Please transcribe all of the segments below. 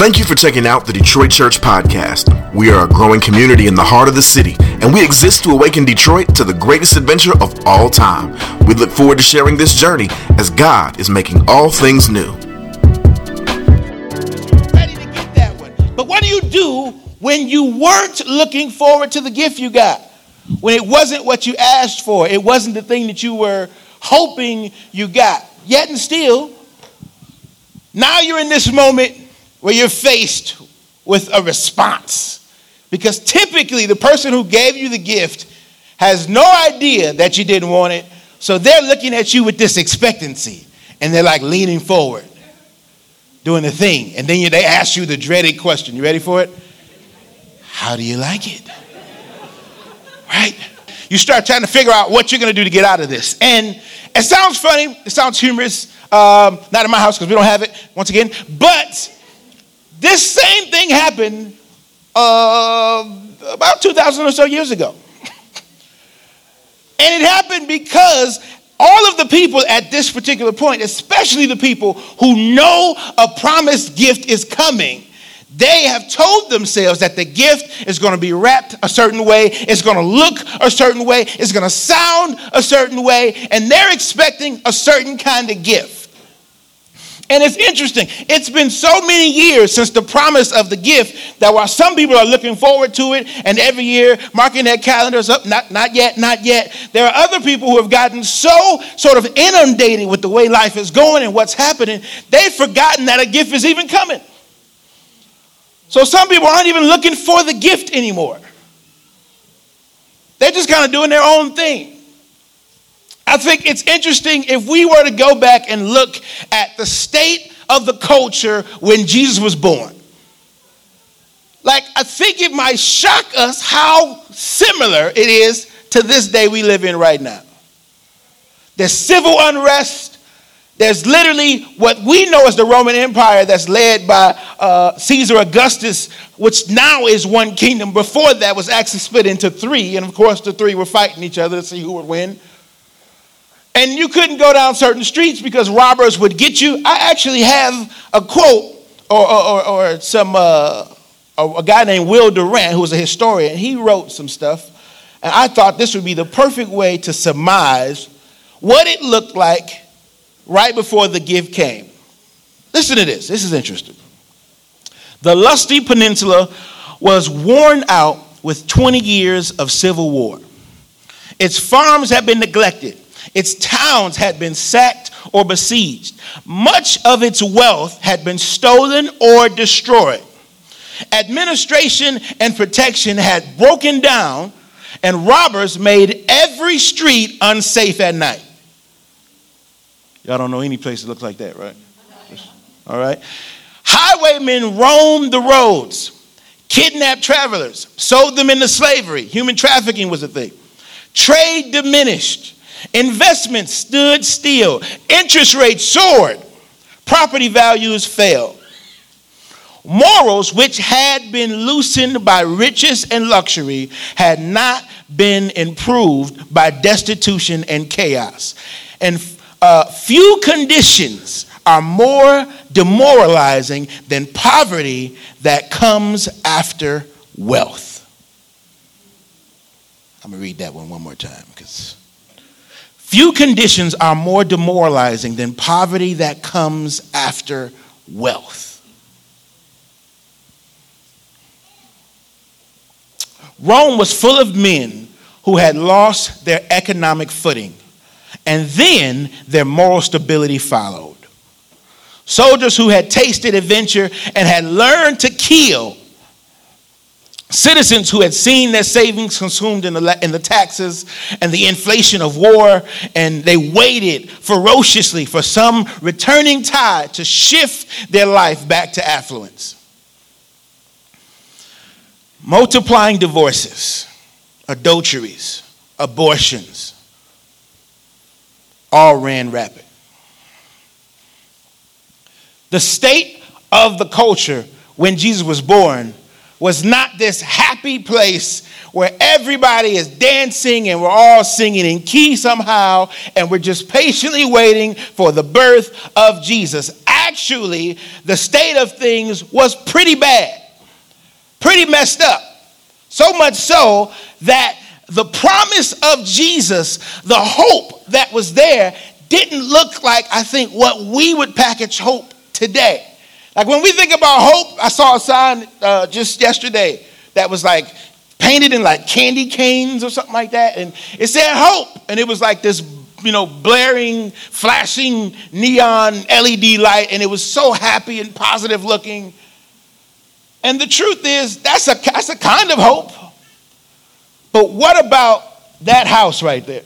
Thank you for checking out the Detroit Church Podcast. We are a growing community in the heart of the city, and we exist to awaken Detroit to the greatest adventure of all time. We look forward to sharing this journey as God is making all things new. ready to get that one. But what do you do when you weren't looking forward to the gift you got? When it wasn't what you asked for, it wasn't the thing that you were hoping you got. Yet and still, now you're in this moment where you're faced with a response. Because typically, the person who gave you the gift has no idea that you didn't want it. So they're looking at you with this expectancy and they're like leaning forward, doing the thing. And then they ask you the dreaded question. You ready for it? How do you like it? Right? You start trying to figure out what you're going to do to get out of this. And it sounds funny, it sounds humorous. Um, not in my house because we don't have it, once again. But this same thing happened uh, about 2,000 or so years ago. and it happened because all of the people at this particular point, especially the people who know a promised gift is coming, they have told themselves that the gift is going to be wrapped a certain way, it's going to look a certain way, it's going to sound a certain way, and they're expecting a certain kind of gift. And it's interesting. It's been so many years since the promise of the gift that while some people are looking forward to it and every year marking their calendars up, not, not yet, not yet, there are other people who have gotten so sort of inundated with the way life is going and what's happening, they've forgotten that a gift is even coming. So some people aren't even looking for the gift anymore. They're just kind of doing their own thing. I think it's interesting if we were to go back and look at the state of the culture when Jesus was born. Like, I think it might shock us how similar it is to this day we live in right now. There's civil unrest. There's literally what we know as the Roman Empire that's led by uh, Caesar Augustus, which now is one kingdom. Before that was actually split into three, and of course the three were fighting each other to see who would win. And you couldn't go down certain streets because robbers would get you. I actually have a quote or, or, or some, uh, a guy named Will Durant, who was a historian. He wrote some stuff. And I thought this would be the perfect way to surmise what it looked like right before the gift came. Listen to this. This is interesting. The lusty peninsula was worn out with 20 years of civil war. Its farms had been neglected. Its towns had been sacked or besieged. Much of its wealth had been stolen or destroyed. Administration and protection had broken down, and robbers made every street unsafe at night. Y'all don't know any place that looks like that, right? All right. Highwaymen roamed the roads, kidnapped travelers, sold them into slavery. Human trafficking was a thing. Trade diminished. Investments stood still. Interest rates soared. Property values fell. Morals, which had been loosened by riches and luxury, had not been improved by destitution and chaos. And uh, few conditions are more demoralizing than poverty that comes after wealth. I'm going to read that one one more time because few conditions are more demoralizing than poverty that comes after wealth. Rome was full of men who had lost their economic footing, and then their moral stability followed. Soldiers who had tasted adventure and had learned to kill. Citizens who had seen their savings consumed in the, in the taxes and the inflation of war, and they waited ferociously for some returning tide to shift their life back to affluence multiplying divorces, adulteries, abortions, all ran rapid. The state of the culture when Jesus was born was not this happy place where everybody is dancing and we're all singing in key somehow and we're just patiently waiting for the birth of Jesus. actually the state of things was pretty bad, pretty messed up. So much so that the promise of Jesus, the hope that was there, didn't look like, I think, what we would package hope today. Like when we think about hope, I saw a sign uh, just yesterday that was like painted in like candy canes or something like that. And it said hope. And it was like this, you know, blaring, flashing neon LED light. And it was so happy and positive looking. And the truth is, that's a, that's a kind of hope. But what about that house right there?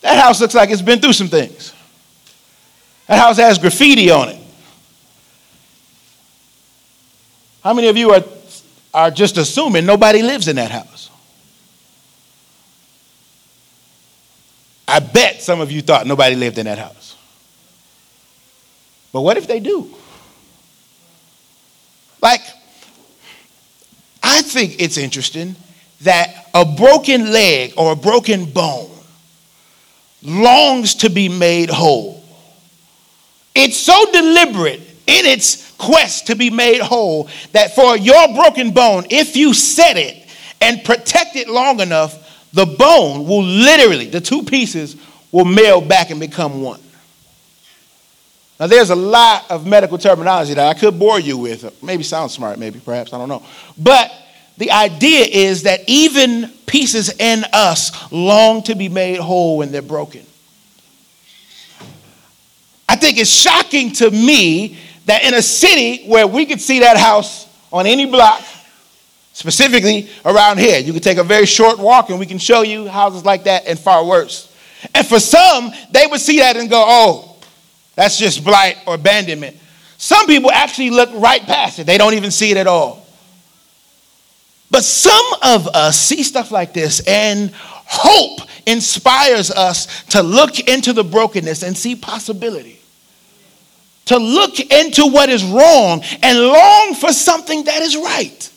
That house looks like it's been through some things. That house has graffiti on it. How many of you are, are just assuming nobody lives in that house? I bet some of you thought nobody lived in that house. But what if they do? Like, I think it's interesting that a broken leg or a broken bone longs to be made whole. It's so deliberate in its quest to be made whole that for your broken bone, if you set it and protect it long enough, the bone will literally, the two pieces will meld back and become one. Now, there's a lot of medical terminology that I could bore you with. Maybe sound smart, maybe, perhaps, I don't know. But the idea is that even pieces in us long to be made whole when they're broken. Think it's shocking to me that in a city where we could see that house on any block, specifically around here, you could take a very short walk and we can show you houses like that and far worse. And for some, they would see that and go, oh, that's just blight or abandonment. Some people actually look right past it, they don't even see it at all. But some of us see stuff like this, and hope inspires us to look into the brokenness and see possibility. To look into what is wrong and long for something that is right.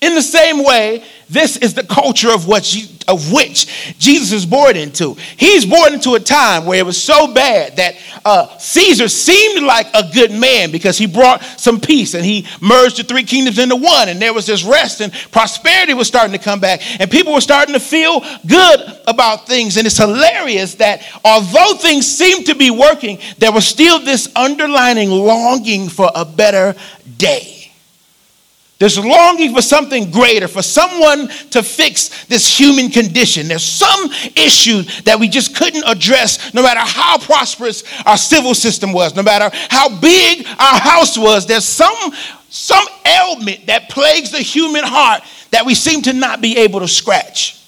In the same way, this is the culture of, what, of which Jesus is born into. He's born into a time where it was so bad that uh, Caesar seemed like a good man because he brought some peace and he merged the three kingdoms into one, and there was this rest and prosperity was starting to come back, and people were starting to feel good about things. And it's hilarious that although things seemed to be working, there was still this underlining longing for a better day. There's longing for something greater, for someone to fix this human condition. There's some issue that we just couldn't address, no matter how prosperous our civil system was, no matter how big our house was. There's some, some ailment that plagues the human heart that we seem to not be able to scratch.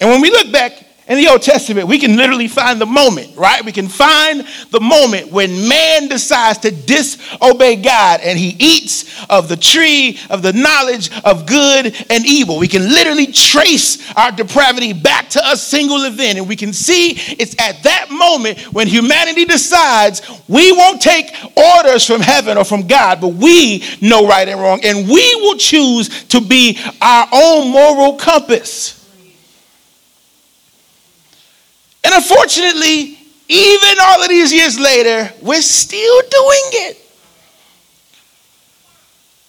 And when we look back in the Old Testament, we can literally find the moment, right? We can find the moment when man decides to disobey God and he eats of the tree of the knowledge of good and evil. We can literally trace our depravity back to a single event, and we can see it's at that moment when humanity decides we won't take orders from heaven or from God, but we know right and wrong, and we will choose to be our own moral compass. And unfortunately, even all of these years later, we're still doing it.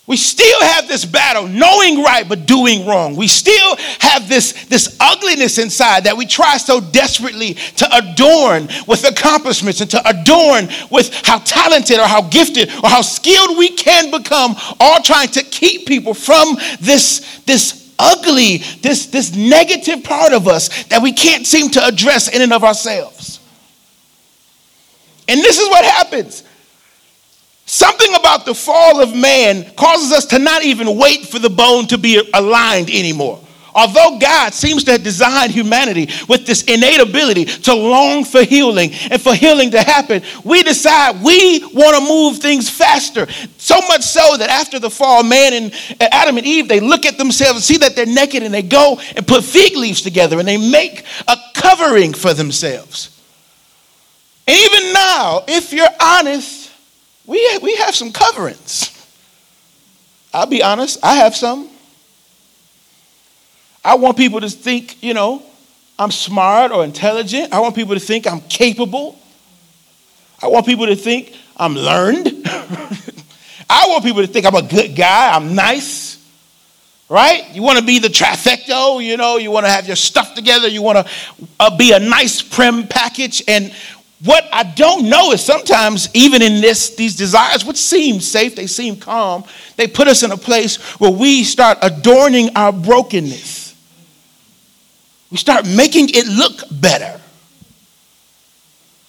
We still have this battle, knowing right but doing wrong. We still have this, this ugliness inside that we try so desperately to adorn with accomplishments and to adorn with how talented or how gifted or how skilled we can become, all trying to keep people from this, this ugly, this, this negative part of us that we can't seem to address in and of ourselves. And this is what happens. Something about the fall of man causes us to not even wait for the bone to be aligned anymore. Although God seems to have designed humanity with this innate ability to long for healing and for healing to happen, we decide we want to move things faster. So much so that after the fall, man and Adam and Eve, they look at themselves and see that they're naked and they go and put fig leaves together and they make a covering for themselves. And even now, if you're honest, we, we have some coverings. I'll be honest, I have some. I want people to think, you know, I'm smart or intelligent. I want people to think I'm capable. I want people to think I'm learned. I want people to think I'm a good guy, I'm nice. Right? You want to be the trifecta, you know, you want to have your stuff together, you want to uh, be a nice prim package. And what I don't know is sometimes, even in this, these desires, which seem safe, they seem calm, they put us in a place where we start adorning our brokenness. We start making it look better.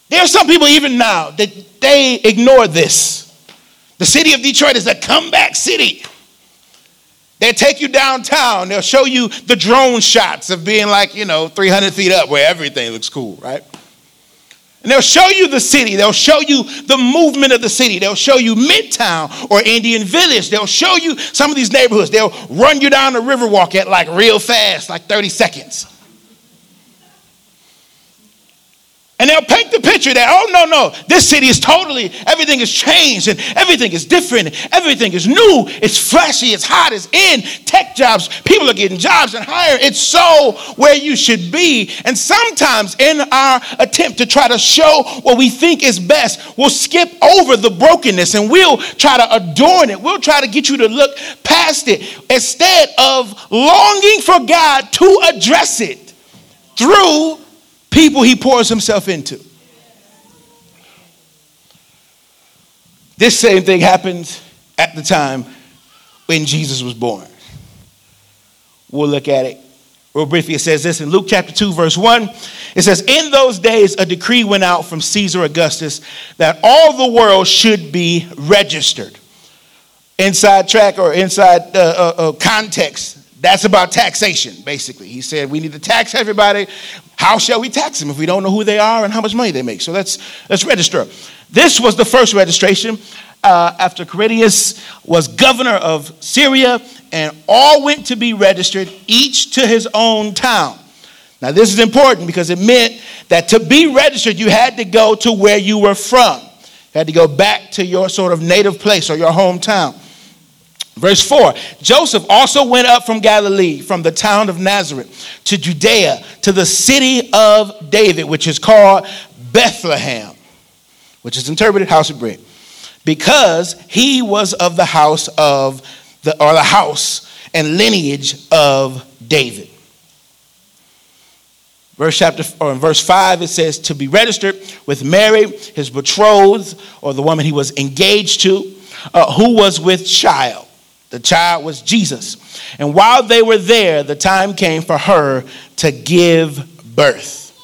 There are some people, even now, that they ignore this. The city of Detroit is a comeback city. They'll take you downtown. They'll show you the drone shots of being like, you know, 300 feet up where everything looks cool, right? And they'll show you the city. They'll show you the movement of the city. They'll show you Midtown or Indian Village. They'll show you some of these neighborhoods. They'll run you down the Riverwalk at like real fast, like 30 seconds. And they'll paint the picture that, oh, no, no, this city is totally, everything has changed and everything is different. Everything is new. It's flashy. It's hot. It's in. Tech jobs. People are getting jobs and hired. It's so where you should be. And sometimes in our attempt to try to show what we think is best, we'll skip over the brokenness and we'll try to adorn it. We'll try to get you to look past it instead of longing for God to address it through people he pours himself into. This same thing happened at the time when Jesus was born. We'll look at it real briefly. It says this in Luke chapter 2, verse 1. It says, In those days, a decree went out from Caesar Augustus that all the world should be registered. Inside track or inside uh, uh, uh, context, that's about taxation, basically. He said, We need to tax everybody. How shall we tax them if we don't know who they are and how much money they make? So let's, let's register. This was the first registration uh, after Quirinius was governor of Syria, and all went to be registered, each to his own town. Now, this is important because it meant that to be registered, you had to go to where you were from. You had to go back to your sort of native place or your hometown. Verse 4 Joseph also went up from Galilee, from the town of Nazareth, to Judea, to the city of David, which is called Bethlehem, which is interpreted house of bread, because he was of the house of the, or the house and lineage of David. Verse chapter or in verse 5 it says to be registered with Mary, his betrothed, or the woman he was engaged to, uh, who was with child. The child was Jesus. And while they were there, the time came for her to give birth.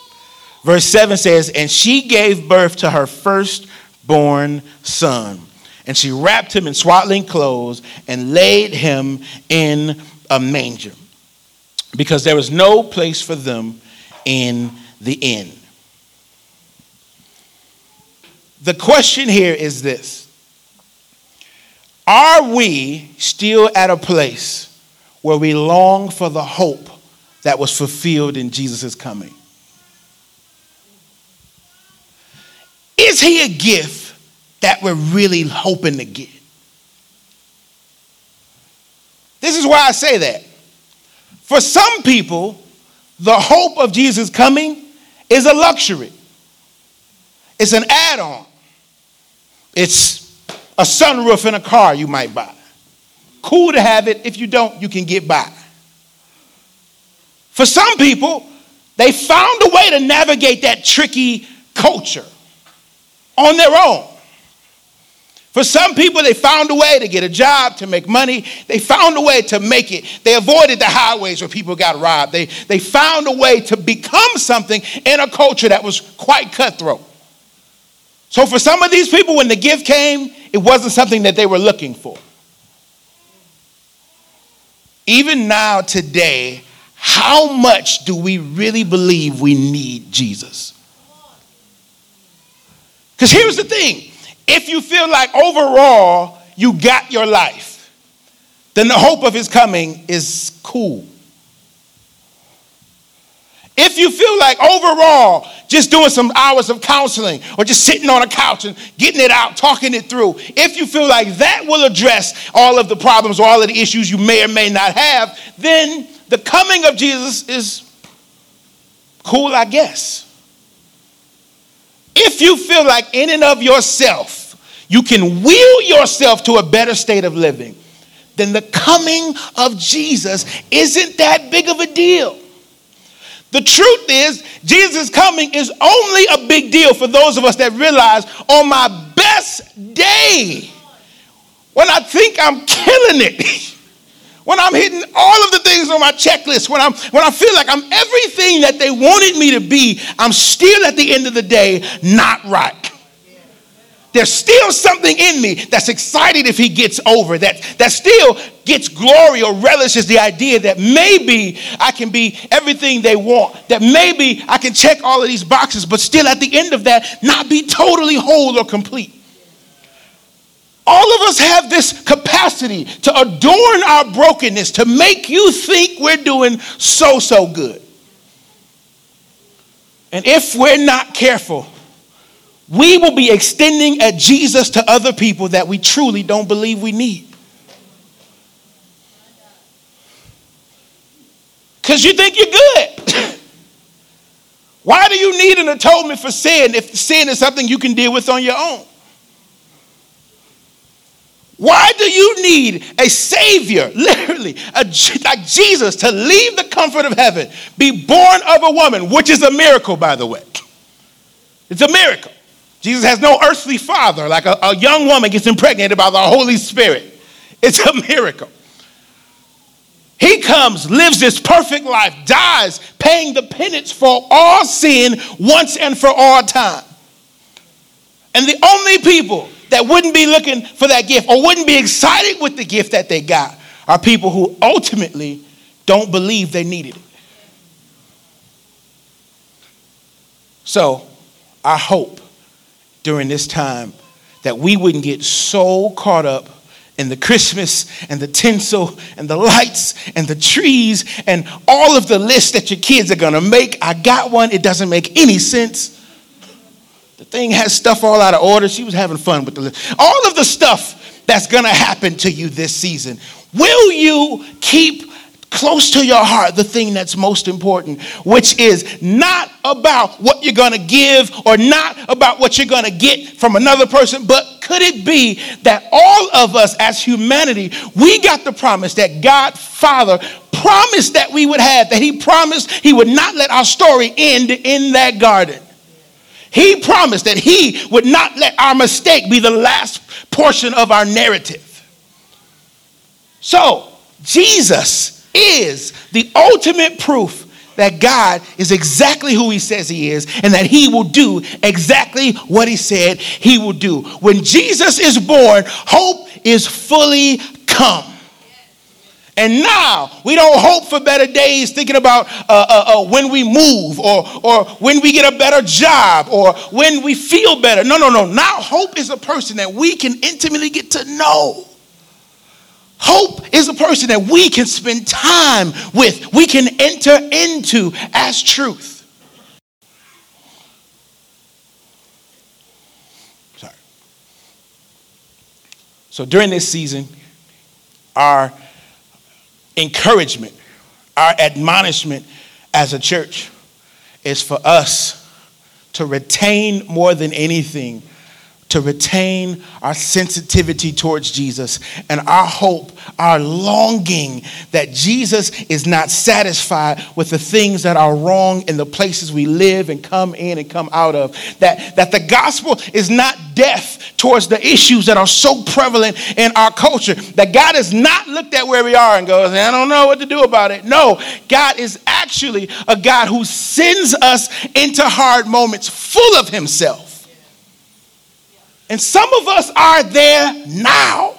Verse 7 says, And she gave birth to her firstborn son. And she wrapped him in swaddling clothes and laid him in a manger because there was no place for them in the inn. The question here is this are we still at a place where we long for the hope that was fulfilled in Jesus' coming? Is he a gift that we're really hoping to get? This is why I say that. For some people, the hope of Jesus coming is a luxury, it's an add on. It's a sunroof in a car you might buy. Cool to have it. If you don't, you can get by. For some people, they found a way to navigate that tricky culture on their own. For some people, they found a way to get a job, to make money. They found a way to make it. They avoided the highways where people got robbed. They, they found a way to become something in a culture that was quite cutthroat. So, for some of these people, when the gift came, it wasn't something that they were looking for. Even now, today, how much do we really believe we need Jesus? Because here's the thing if you feel like overall you got your life, then the hope of his coming is cool. If you feel like overall just doing some hours of counseling or just sitting on a couch and getting it out, talking it through, if you feel like that will address all of the problems or all of the issues you may or may not have, then the coming of Jesus is Cool, I guess. If you feel like in and of yourself, you can will yourself to a better state of living, then the coming of Jesus isn't that big of a deal. The truth is, Jesus' coming is only a big deal for those of us that realize on my best day, when I think I'm killing it, when I'm hitting all of the things on my checklist, when, I'm, when I feel like I'm everything that they wanted me to be, I'm still at the end of the day not right. There's still something in me that's excited if he gets over, that, that still gets glory or relishes the idea that maybe I can be everything they want, that maybe I can check all of these boxes, but still at the end of that, not be totally whole or complete. All of us have this capacity to adorn our brokenness, to make you think we're doing so, so good. And if we're not careful, we will be extending a Jesus to other people that we truly don't believe we need. Because you think you're good. Why do you need an atonement for sin if sin is something you can deal with on your own? Why do you need a savior, literally, a, like Jesus, to leave the comfort of heaven, be born of a woman, which is a miracle, by the way? It's a miracle. Jesus has no earthly father, like a, a young woman gets impregnated by the Holy Spirit. It's a miracle. He comes, lives this perfect life, dies, paying the penance for all sin once and for all time. And the only people that wouldn't be looking for that gift or wouldn't be excited with the gift that they got are people who ultimately don't believe they needed it. So, I hope during this time that we wouldn't get so caught up in the Christmas and the tinsel and the lights and the trees and all of the lists that your kids are gonna make. I got one, it doesn't make any sense. The thing has stuff all out of order. She was having fun with the list. All of the stuff that's gonna happen to you this season. Will you keep close to your heart the thing that's most important, which is not about what you're going to give or not about what you're going to get from another person, but could it be that all of us as humanity, we got the promise that God Father promised that we would have, that He promised He would not let our story end in that garden. He promised that He would not let our mistake be the last portion of our narrative. So, Jesus is the ultimate proof that God is exactly who He says He is and that He will do exactly what He said He will do. When Jesus is born, hope is fully come. And now we don't hope for better days thinking about uh, uh, uh, when we move or, or when we get a better job or when we feel better. No, no, no. Now hope is a person that we can intimately get to know. Hope is a person that we can spend time with, we can enter into as truth. Sorry. So during this season, our encouragement, our admonishment as a church is for us to retain more than anything to retain our sensitivity towards Jesus and our hope, our longing that Jesus is not satisfied with the things that are wrong in the places we live and come in and come out of. That, that the gospel is not deaf towards the issues that are so prevalent in our culture. That God has not looked at where we are and goes, I don't know what to do about it. No, God is actually a God who sends us into hard moments full of Himself and some of us are there now.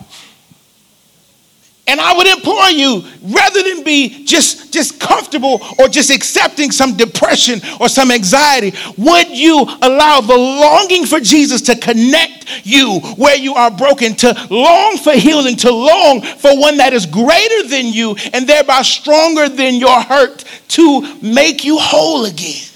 And I would implore you, rather than be just, just comfortable or just accepting some depression or some anxiety, would you allow the longing for Jesus to connect you where you are broken, to long for healing, to long for one that is greater than you and thereby stronger than your hurt to make you whole again?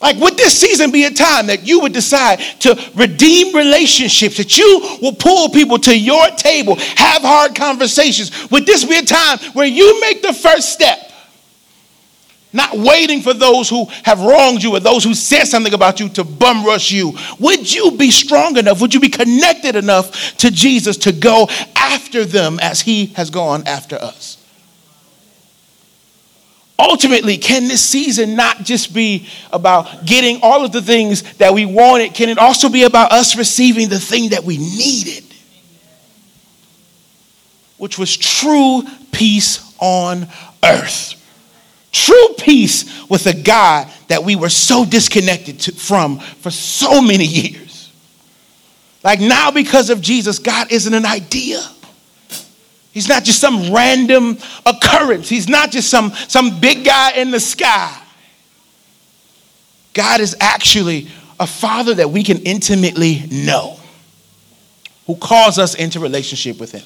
Like, would this season be a time that you would decide to redeem relationships, that you will pull people to your table, have hard conversations? Would this be a time where you make the first step? not waiting for those who have wronged you or those who said something about you to bum rush you. Would you be strong enough? Would you be connected enough to Jesus to go after them as he has gone after us? Ultimately, can this season not just be about getting all of the things that we wanted? Can it also be about us receiving the thing that we needed? Which was true peace on earth. True peace with a God that we were so disconnected to, from for so many years. Like now, because of Jesus, God isn't an idea. He's not just some random occurrence. He's not just some, some big guy in the sky. God is actually a father that we can intimately know, who calls us into relationship with him.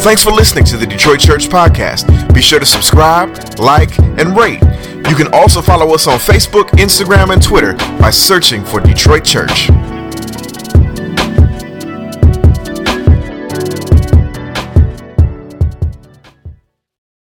Thanks for listening to the Detroit Church Podcast. Be sure to subscribe, like, and rate. You can also follow us on Facebook, Instagram, and Twitter by searching for Detroit Church.